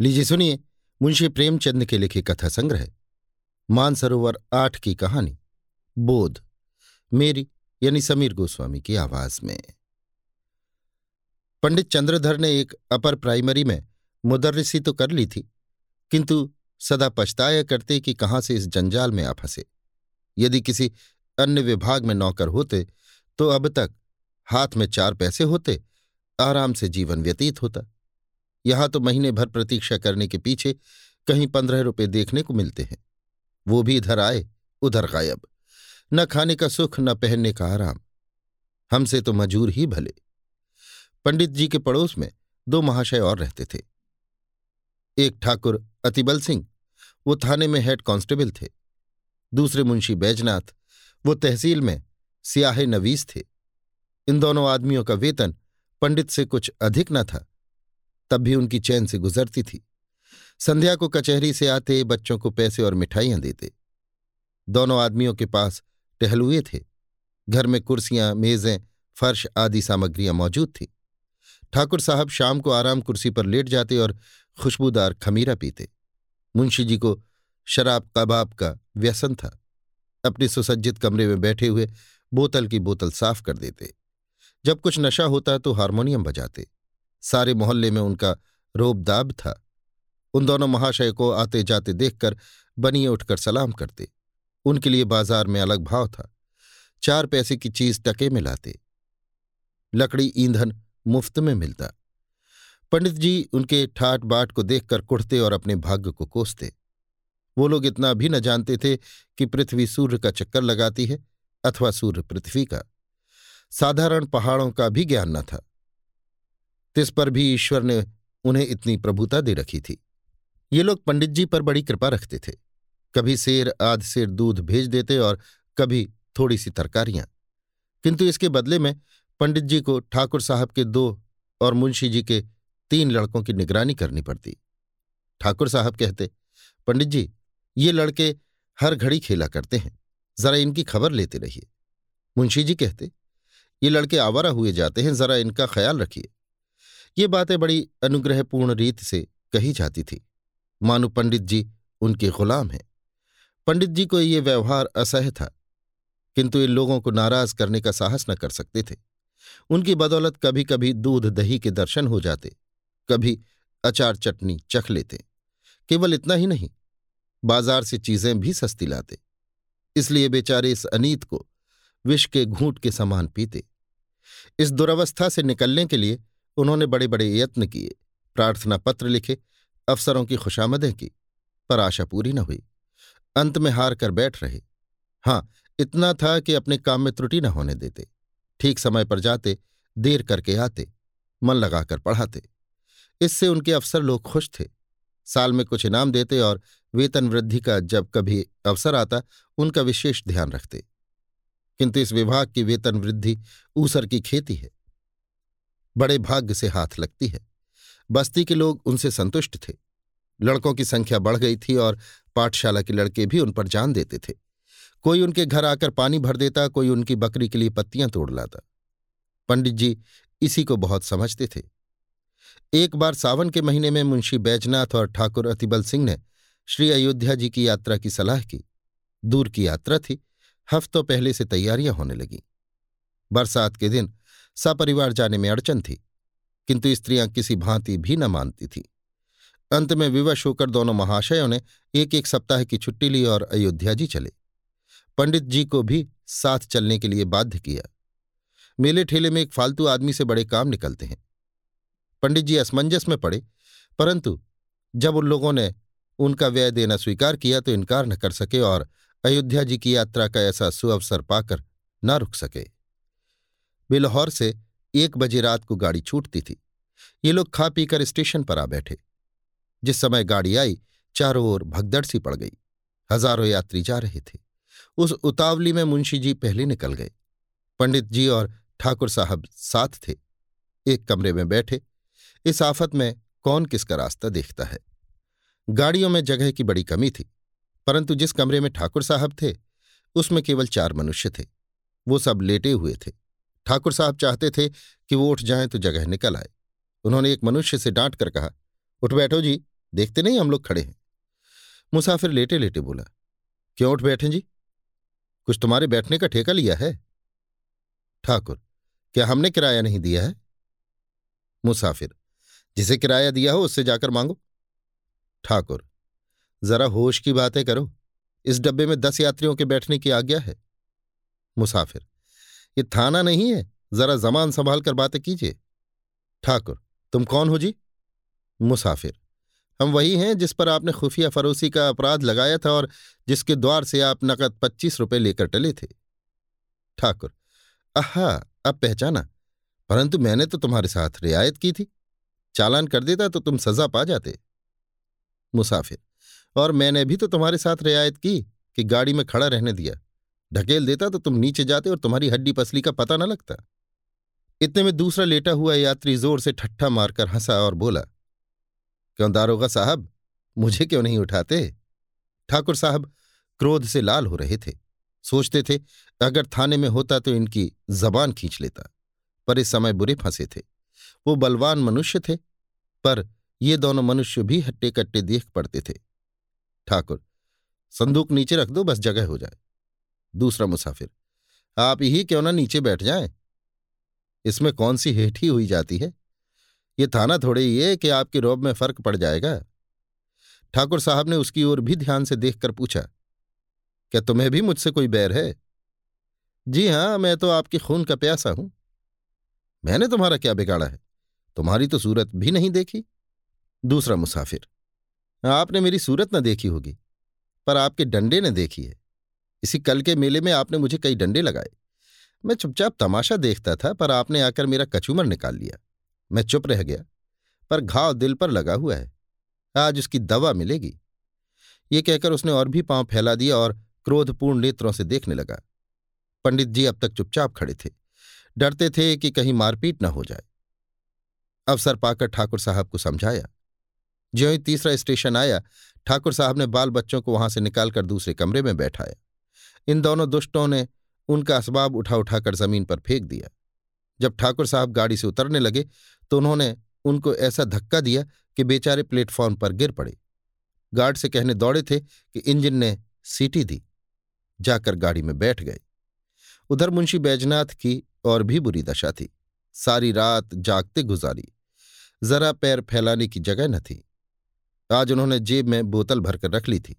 लीजिए सुनिए, मुंशी प्रेमचंद के लिखे कथा संग्रह मानसरोवर आठ की कहानी, बोध, मेरी यानी समीर गोस्वामी की आवाज़ में। पंडित चंद्रधर ने एक अपर प्राइमरी में मुदर्रिसी तो कर ली थी, किंतु सदा पछताया करते कि कहाँ से इस जंजाल में आ फंसे। यदि किसी अन्य विभाग में नौकर होते तो अब तक हाथ में चार पैसे होते, आराम से जीवन व्यतीत होता। यहाँ तो महीने भर प्रतीक्षा करने के पीछे कहीं पंद्रह रुपए देखने को मिलते हैं। वो भी इधर आए, उधर गायब। न खाने का सुख, न पहनने का आराम। हमसे तो मजूर ही भले। पंडित जी के पड़ोस में दो महाशय और रहते थे। एक ठाकुर अतिबल सिंह, वो थाने में हेड कांस्टेबल थे। दूसरे मुंशी बैजनाथ, वो तहसील में सियाहे नवीस थे। इन दोनों आदमियों का वेतन पंडित से कुछ अधिक न था। तब भी उनकी चैन से गुजरती थी। संध्या को कचहरी से आते बच्चों को पैसे और मिठाइयाँ देते। दोनों आदमियों के पास टहलुए थे। घर में कुर्सियाँ, मेजें, फर्श आदि सामग्रियाँ मौजूद थी। ठाकुर साहब शाम को आराम कुर्सी पर लेट जाते और खुशबूदार खमीरा पीते। मुंशी जी को शराब कबाब का व्यसन था। अपने सुसज्जित कमरे में बैठे हुए बोतल की बोतल साफ़ कर देते। जब कुछ नशा होता तो हारमोनियम बजाते। सारे मोहल्ले में उनका रोबदाब था। उन दोनों महाशय को आते जाते देखकर बनिए उठकर सलाम करते। उनके लिए बाज़ार में अलग भाव था। चार पैसे की चीज़ टके में लाते। लकड़ी ईंधन मुफ़्त में मिलता। पंडित जी उनके ठाट बाट को देखकर कुढ़ते और अपने भाग्य को कोसते। वो लोग इतना भी न जानते थे कि पृथ्वी सूर्य का चक्कर लगाती है अथवा सूर्य पृथ्वी का। साधारण पहाड़ों का भी ज्ञान न था। तिस पर भी ईश्वर ने उन्हें इतनी प्रभुता दे रखी थी। ये लोग पंडित जी पर बड़ी कृपा रखते थे। कभी शेर, आध शेर दूध भेज देते और कभी थोड़ी सी तरकारियाँ। किंतु इसके बदले में पंडित जी को ठाकुर साहब के दो और मुंशी जी के तीन लड़कों की निगरानी करनी पड़ती। ठाकुर साहब कहते, पंडित जी, ये लड़के हर घड़ी खेला करते हैं। जरा इनकी खबर लेते रहिए। मुंशी जी कहते, ये लड़के आवारा हुए जाते हैं, जरा इनका ख्याल रखिए। ये बातें बड़ी अनुग्रहपूर्ण रीत से कही जाती थी। मानो पंडित जी उनके गुलाम हैं। पंडित जी को ये व्यवहार असह्य था, किंतु इन लोगों को नाराज़ करने का साहस न कर सकते थे। उनकी बदौलत कभी कभी दूध दही के दर्शन हो जाते, कभी अचार चटनी चख लेते। केवल इतना ही नहीं, बाज़ार से चीज़ें भी सस्ती लाते। इसलिए बेचारे इस अनीत को विष के घूंट के समान पीते। इस दुरवस्था से निकलने के लिए उन्होंने बड़े बड़े यत्न किए, प्रार्थना पत्र लिखे, अफसरों की खुशामदें की, पर आशा पूरी न हुई। अंत में हार कर बैठ रहे। हाँ, इतना था कि अपने काम में त्रुटि न होने देते। ठीक समय पर जाते, देर करके आते, मन लगाकर पढ़ाते। इससे उनके अफसर लोग खुश थे। साल में कुछ इनाम देते और वेतन वृद्धि का जब कभी अवसर आता, उनका विशेष ध्यान रखते। किंतु इस विभाग की वेतन वृद्धि ऊसर की खेती है। बड़े भाग्य से हाथ लगती है। बस्ती के लोग उनसे संतुष्ट थे। लड़कों की संख्या बढ़ गई थी और पाठशाला के लड़के भी उन पर जान देते थे। कोई उनके घर आकर पानी भर देता, कोई उनकी बकरी के लिए पत्तियाँ तोड़ लाता। पंडित जी इसी को बहुत समझते थे। एक बार सावन के महीने में मुंशी बैजनाथ और ठाकुर अतिबल सिंह ने श्री अयोध्या जी की यात्रा की सलाह की। दूर की यात्रा थी। हफ्तों पहले से तैयारियाँ होने लगीं। बरसात के दिन सपरिवार जाने में अड़चन थी, किंतु स्त्रियाँ किसी भांति भी न मानती थीं। अंत में विवश होकर दोनों महाशयों ने एक एक सप्ताह की छुट्टी ली और अयोध्या जी चले। पंडित जी को भी साथ चलने के लिए बाध्य किया। मेले ठेले में एक फालतू आदमी से बड़े काम निकलते हैं। पंडित जी असमंजस में पड़े, परंतु जब उन लोगों ने उनका व्यय देना स्वीकार किया तो इनकार न कर सके और अयोध्या जी की यात्रा का ऐसा सुअवसर पाकर न रुक सके। बिलहौर से एक बजे रात को गाड़ी छूटती थी। ये लोग खा पीकर स्टेशन पर आ बैठे। जिस समय गाड़ी आई, चारों ओर भगदड़ सी पड़ गई। हज़ारों यात्री जा रहे थे। उस उतावली में मुंशी जी पहले निकल गए। पंडित जी और ठाकुर साहब साथ थे। एक कमरे में बैठे। इस आफत में कौन किसका रास्ता देखता है? गाड़ियों में जगह की बड़ी कमी थी, परंतु जिस कमरे में ठाकुर साहब थे, उसमें केवल चार मनुष्य थे। वो सब लेटे हुए थे। ठाकुर साहब चाहते थे कि वो उठ जाएँ तो जगह निकल आए। उन्होंने एक मनुष्य से डांट कर कहा, उठ बैठो जी, देखते नहीं हम लोग खड़े हैं? मुसाफिर लेटे लेटे बोला, क्यों उठ बैठे जी? कुछ तुम्हारे बैठने का ठेका लिया है? ठाकुर, क्या हमने किराया नहीं दिया है? मुसाफिर, जिसे किराया दिया हो उससे जाकर मांगो। ठाकुर, जरा होश की बातें करो, इस डब्बे में दस यात्रियों के बैठने की आज्ञा है? मुसाफिर ये थाना नहीं है। जरा जमान संभाल कर बातें कीजिए। ठाकुर, तुम कौन हो जी? मुसाफिर। हम वही हैं जिस पर आपने खुफिया फरोसी का अपराध लगाया था और जिसके द्वार से आप नकद पच्चीस रुपए लेकर टले थे। ठाकुर अहा अब पहचाना। परंतु मैंने तो तुम्हारे साथ रियायत की थी। चालान कर देता तो तुम सजा पा जाते। मुसाफिर, और मैंने भी तो तुम्हारे साथ रियायत की कि गाड़ी में खड़ा रहने दिया। ढकेल देता तो तुम नीचे जाते और तुम्हारी हड्डी पसली का पता न लगता। इतने में दूसरा लेटा हुआ यात्री ज़ोर से ठट्ठा मारकर हंसा और बोला, क्यों दारोगा साहब, मुझे क्यों नहीं उठाते? ठाकुर साहब क्रोध से लाल हो रहे थे। सोचते थे, अगर थाने में होता तो इनकी जबान खींच लेता। पर इस समय बुरे फंसे थे। वो बलवान मनुष्य थे, पर ये दोनों मनुष्य भी हट्टे कट्टे देख पड़ते थे। ठाकुर, संदूक नीचे रख दो, बस जगह हो जाए। दूसरा मुसाफिर। आप ही क्यों ना नीचे बैठ जाएँ? इसमें कौन सी हेठी हुई जाती है? ये थाना थोड़े ही है कि आपकी रोब में फ़र्क पड़ जाएगा। ठाकुर साहब ने उसकी ओर भी ध्यान से देखकर पूछा, क्या तुम्हें भी मुझसे कोई बैर है? जी हाँ, मैं तो आपके खून का प्यासा हूँ। मैंने तुम्हारा क्या बिगाड़ा है? तुम्हारी तो सूरत भी नहीं देखी। दूसरा मुसाफिर, आपने मेरी सूरत न देखी होगी, पर आपके डंडे ने देखी है। इसी कल के मेले में आपने मुझे कई डंडे लगाए। मैं चुपचाप तमाशा देखता था, पर आपने आकर मेरा कचूमर निकाल लिया। मैं चुप रह गया, पर घाव दिल पर लगा हुआ है। आज उसकी दवा मिलेगी। ये कहकर उसने और भी पाँव फैला दिया और क्रोधपूर्ण नेत्रों से देखने लगा। पंडित जी अब तक चुपचाप खड़े थे। डरते थे कि कहीं मारपीट न हो जाए। अवसर पाकर ठाकुर साहब को समझाया। ज्यों ही तीसरा स्टेशन आया, ठाकुर साहब ने बाल बच्चों को वहाँ से निकालकर दूसरे कमरे में बैठाया। इन दोनों दुष्टों ने उनका असबाब उठा उठाकर ज़मीन पर फेंक दिया। जब ठाकुर साहब गाड़ी से उतरने लगे तो उन्होंने उनको ऐसा धक्का दिया कि बेचारे प्लेटफॉर्म पर गिर पड़े। गार्ड से कहने दौड़े थे कि इंजन ने सीटी दी, जाकर गाड़ी में बैठ गए। उधर मुंशी बैजनाथ की और भी बुरी दशा थी। सारी रात जागते गुजारी। जरा पैर फैलाने की जगह न थी। आज उन्होंने जेब में बोतल भरकर रख ली थी।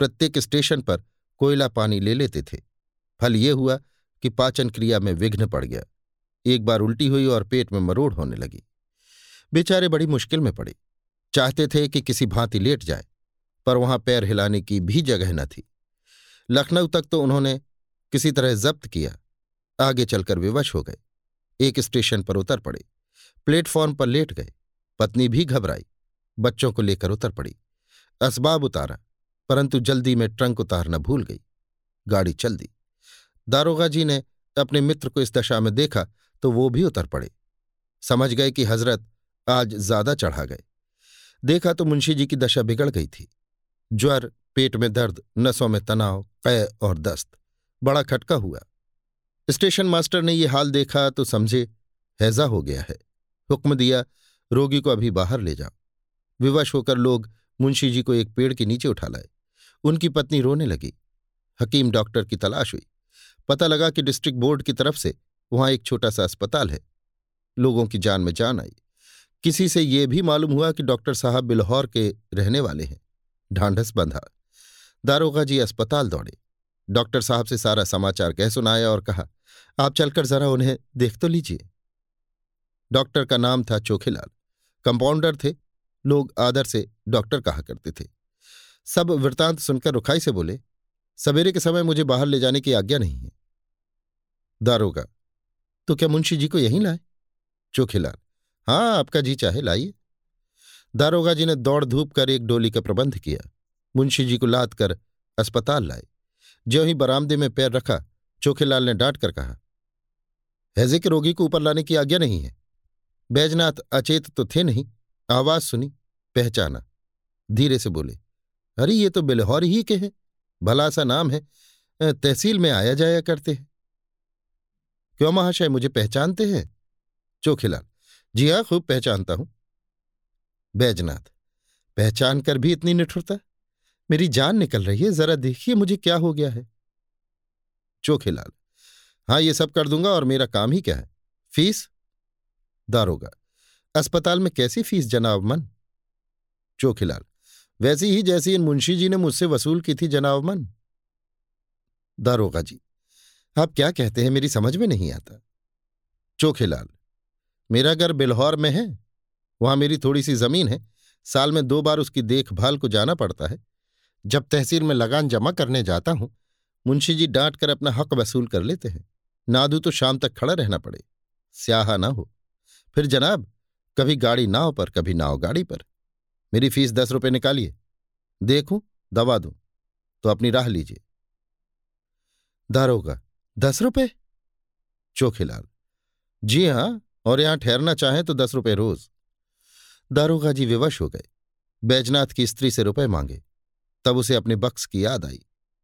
प्रत्येक स्टेशन पर कोयला पानी ले लेते थे। फल ये हुआ कि पाचन क्रिया में विघ्न पड़ गया। एक बार उल्टी हुई और पेट में मरोड़ होने लगी। बेचारे बड़ी मुश्किल में पड़े। चाहते थे कि किसी भांति लेट जाए, पर वहाँ पैर हिलाने की भी जगह न थी। लखनऊ तक तो उन्होंने किसी तरह जब्त किया। आगे चलकर विवश हो गए। एक स्टेशन पर उतर पड़े। प्लेटफॉर्म पर लेट गए। पत्नी भी घबराई। बच्चों को लेकर उतर पड़ी। असबाब उतारा। परंतु जल्दी में ट्रंक उतारना भूल गई। गाड़ी चल दी। दारोगा जी ने अपने मित्र को इस दशा में देखा तो वो भी उतर पड़े। समझ गए कि हज़रत आज ज़्यादा चढ़ा गए। देखा तो मुंशी जी की दशा बिगड़ गई थी। ज्वर, पेट में दर्द, नसों में तनाव, कै और दस्त। बड़ा खटका हुआ। स्टेशन मास्टर ने ये हाल देखा तो समझे हैजा हो गया है। हुक्म दिया, रोगी को अभी बाहर ले जाओ। विवश होकर लोग मुंशी जी को एक पेड़ के नीचे उठा लाए। उनकी पत्नी रोने लगी। हकीम डॉक्टर की तलाश हुई। पता लगा कि डिस्ट्रिक्ट बोर्ड की तरफ़ से वहाँ एक छोटा सा अस्पताल है। लोगों की जान में जान आई। किसी से ये भी मालूम हुआ कि डॉक्टर साहब बिल्हौर के रहने वाले हैं। ढांढस बंधा। दारोगा जी अस्पताल दौड़े। डॉक्टर साहब से सारा समाचार कह सुनाया और कहा, आप चलकर जरा उन्हें देख तो लीजिए। डॉक्टर का नाम था चोखेलाल। कंपाउंडर थे। लोग आदर से डॉक्टर कहा करते थे। सब वृतांत सुनकर रुखाई से बोले, सवेरे के समय मुझे बाहर ले जाने की आज्ञा नहीं है। दारोगा तो क्या मुंशी जी को यहीं लाए? चोखेलाल हाँ आपका जी चाहे, लाइए। दारोगा जी ने दौड़ धूप कर एक डोली का प्रबंध किया। मुंशी जी को लाद कर अस्पताल लाए। ज्यों ही बरामदे में पैर रखा, चोखेलाल ने डांट कर कहा हैजे के रोगी को ऊपर लाने की आज्ञा नहीं है। बैजनाथ अचेत तो थे नहीं। आवाज़ सुनी, पहचाना, धीरे से बोले अरे, ये तो बिलहौर ही के हैं। भला सा नाम है। तहसील में आया जाया करते हैं। क्यों महाशय, मुझे पहचानते हैं? चोखिलाल, जी हाँ खूब पहचानता हूँ। बैजनाथ, पहचान कर भी इतनी निठुरता? मेरी जान निकल रही है, जरा देखिए मुझे क्या हो गया है। चोखेलाल हाँ ये सब कर दूँगा और मेरा काम ही क्या है? फ़ीस? दारोगा, अस्पताल में कैसी फ़ीस, जनाब मन? चोखिलाल वैसी ही जैसी इन मुंशी जी ने मुझसे वसूल की थी जनाब मन। दारोगा जी, आप क्या कहते हैं मेरी समझ में नहीं आता। चोखेलाल मेरा घर बिल्हौर में है, वहाँ मेरी थोड़ी सी ज़मीन है, साल में दो बार उसकी देखभाल को जाना पड़ता है। जब तहसील में लगान जमा करने जाता हूँ, मुंशी जी डांट कर अपना हक वसूल कर लेते हैं। नादू तो शाम तक खड़ा रहना पड़े, स्याहा ना हो। फिर जनाब, कभी गाड़ी नाव पर, कभी नाव गाड़ी पर। मेरी फ़ीस दस रुपये निकालिए। देखूँ दवा दूँ तो अपनी राह लीजिए। दारोगा दस रुपये चोखिलाल जी हाँ, और यहाँ ठहरना चाहें तो दस रुपये रोज। दारोगा जी विवश हो गए। बैजनाथ की स्त्री से रुपए मांगे, तब उसे अपने बक्स की याद आई,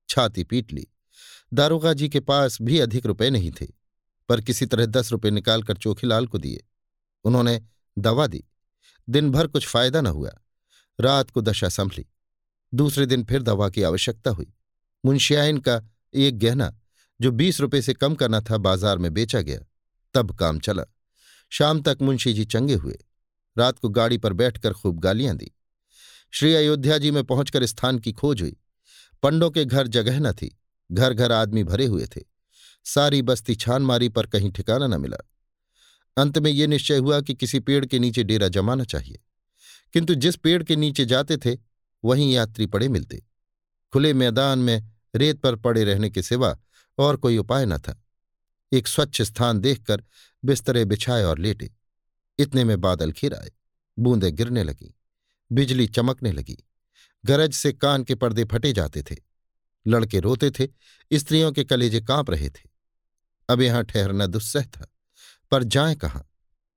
छाती पीट ली। दारोगा जी के पास भी अधिक रुपए नहीं थे, पर किसी तरह दस रुपए निकालकर चोखीलाल को दिए। उन्होंने दवा दी। दिन भर कुछ फ़ायदा न हुआ। रात को दशा संभली। दूसरे दिन फिर दवा की आवश्यकता हुई। मुंशियाइन का एक गहना, जो बीस रुपए से कम करना था, बाज़ार में बेचा गया। तब काम चला। शाम तक मुंशी जी चंगे हुए। रात को गाड़ी पर बैठकर खूब गालियाँ दी। श्री अयोध्या जी में पहुंचकर स्थान की खोज हुई। पंडों के घर जगह न थी। घर घर आदमी भरे हुए थे। सारी बस्ती छान मारी पर कहीं ठिकाना न मिला। अंत में ये निश्चय हुआ कि किसी पेड़ के नीचे डेरा जमाना चाहिए। किंतु जिस पेड़ के नीचे जाते थे, वहीं यात्री पड़े मिलते। खुले मैदान में रेत पर पड़े रहने के सिवा और कोई उपाय न था। एक स्वच्छ स्थान देखकर बिस्तरे बिछाए और लेटे। इतने में बादल घिर आए, बूंदें गिरने लगी, बिजली चमकने लगी। गरज से कान के पर्दे फटे जाते थे। लड़के रोते थे, स्त्रियों के कलेजे काँप रहे थे। अब यहाँ ठहरना दुस्सह था, पर जाए कहाँ?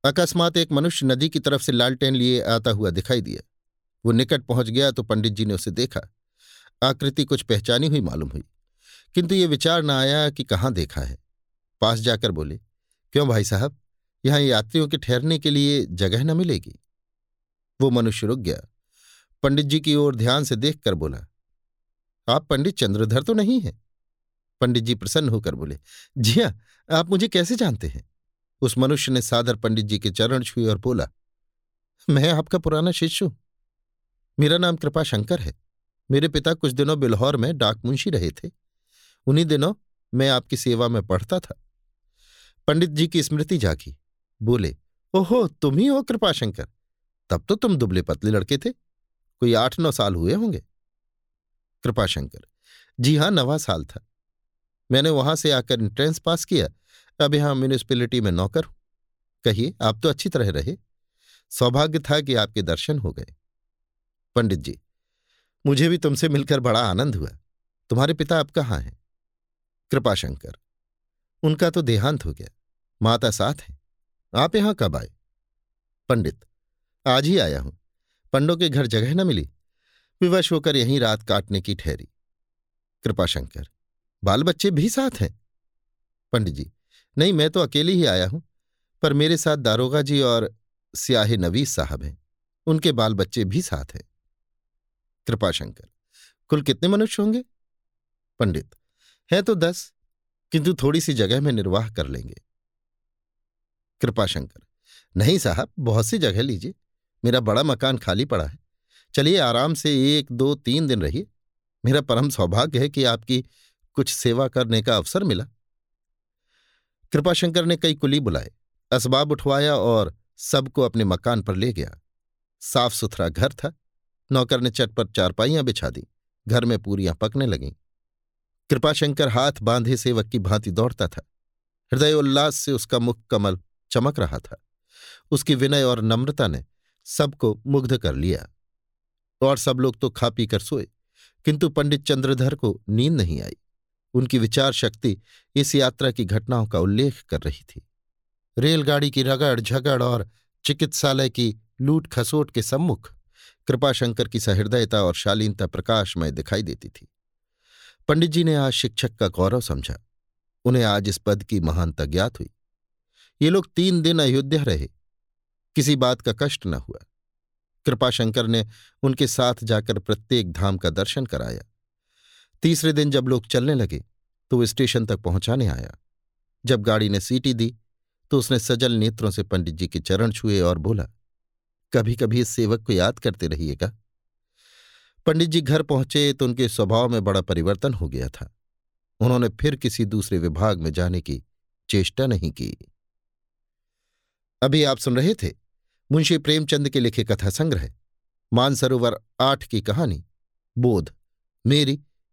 अकस्मात एक मनुष्य नदी की तरफ़ से लालटेन लिए आता हुआ दिखाई दिया। वो निकट पहुँच गया तो पंडित जी ने उसे देखा। आकृति कुछ पहचानी हुई मालूम हुई। किंतु ये विचार न आया कि कहाँ देखा है। पास जाकर बोले, क्यों भाई साहब, यहाँ यात्रियों के ठहरने के लिए जगह न मिलेगी? वो मनुष्य रुक गया। पंडित जी की ओर ध्यान से देखकर बोला, आप पंडित चंद्रधर तो नहीं हैं? पंडित जी प्रसन्न होकर बोले, जी हाँ आप मुझे कैसे जानते हैं? उस मनुष्य ने सादर पंडित जी के चरण छुए और बोला, मैं आपका पुराना शिष्य हूँ। मेरा नाम कृपा शंकर है। मेरे पिता कुछ दिनों बिल्हौर में डाक मुंशी रहे थे। उन्हीं दिनों मैं आपकी सेवा में पढ़ता था। पंडित जी की स्मृति जागी। बोले, ओहो, तुम ही हो कृपाशंकर। तब तो तुम दुबले पतले लड़के थे। कोई आठ नौ साल हुए होंगे। कृपाशंकर, जी हाँ, नवा साल था। मैंने वहाँ से आकर एंट्रेंस पास किया अब यहाँ म्यूनिसपैलिटी में नौकर हूँ। कहिए, आप तो अच्छी तरह रहे। सौभाग्य था कि आपके दर्शन हो गए। पंडित जी, मुझे भी तुमसे मिलकर बड़ा आनंद हुआ। तुम्हारे पिता अब कहाँ हैं? कृपाशंकर उनका तो देहांत हो गया। माता साथ है। आप यहाँ कब आए? पंडित, आज ही आया हूँ। पंडों के घर जगह न मिली। विवश होकर यहीं रात काटने की ठहरी। कृपाशंकर बाल बच्चे भी साथ हैं? पंडित जी नहीं, मैं तो अकेले ही आया हूँ, पर मेरे साथ दारोगा जी और स्याहे नवीस साहब हैं। उनके बाल बच्चे भी साथ हैं। कृपाशंकर कुल कितने मनुष्य होंगे? पंडित, है तो दस, किंतु थोड़ी सी जगह में निर्वाह कर लेंगे। कृपाशंकर नहीं साहब, बहुत सी जगह लीजिए, मेरा बड़ा मकान खाली पड़ा है। चलिए आराम से एक, दो, तीन दिन रहिए। मेरा परम सौभाग्य है कि आपकी कुछ सेवा करने का अवसर मिला। कृपाशंकर ने कई कुली बुलाए, असबाब उठवाया और सबको अपने मकान पर ले गया। साफ़ सुथरा घर था। नौकर ने चट पर चारपाइयाँ बिछा दी। घर में पूरियाँ पकने लगीं। कृपाशंकर हाथ बांधे सेवक की भांति दौड़ता था। हृदय उल्लास से उसका मुख कमल चमक रहा था। उसकी विनय और नम्रता ने सबको मुग्ध कर लिया। और सब लोग तो खा पी कर सोए, किंतु पंडित चंद्रधर को नींद नहीं आई। उनकी विचार शक्ति इस यात्रा की घटनाओं का उल्लेख कर रही थी। रेलगाड़ी की रगड़, झगड़ और चिकित्सालय की लूट खसोट के सम्मुख कृपाशंकर की सहृदयता और शालीनता प्रकाशमय दिखाई देती थी। पंडित जी ने आज शिक्षक का गौरव समझा। उन्हें आज इस पद की महानता ज्ञात हुई। ये लोग तीन दिन अयोध्या रहे। किसी बात का कष्ट न हुआ। कृपाशंकर ने उनके साथ जाकर प्रत्येक धाम का दर्शन कराया। तीसरे दिन जब लोग चलने लगे तो वो स्टेशन तक पहुँचाने आया। जब गाड़ी ने सीटी दी तो उसने सजल नेत्रों से पंडित जी के चरण छुए और बोला कभी कभी इस सेवक को याद करते रहिएगा। पंडित जी घर पहुँचे तो उनके स्वभाव में बड़ा परिवर्तन हो गया था। उन्होंने फिर किसी दूसरे विभाग में जाने की चेष्टा नहीं की। अभी आप सुन रहे थे मुंशी प्रेमचंद के लिखे कथा संग्रह मानसरोवर आठ की कहानी, बोध, मेरी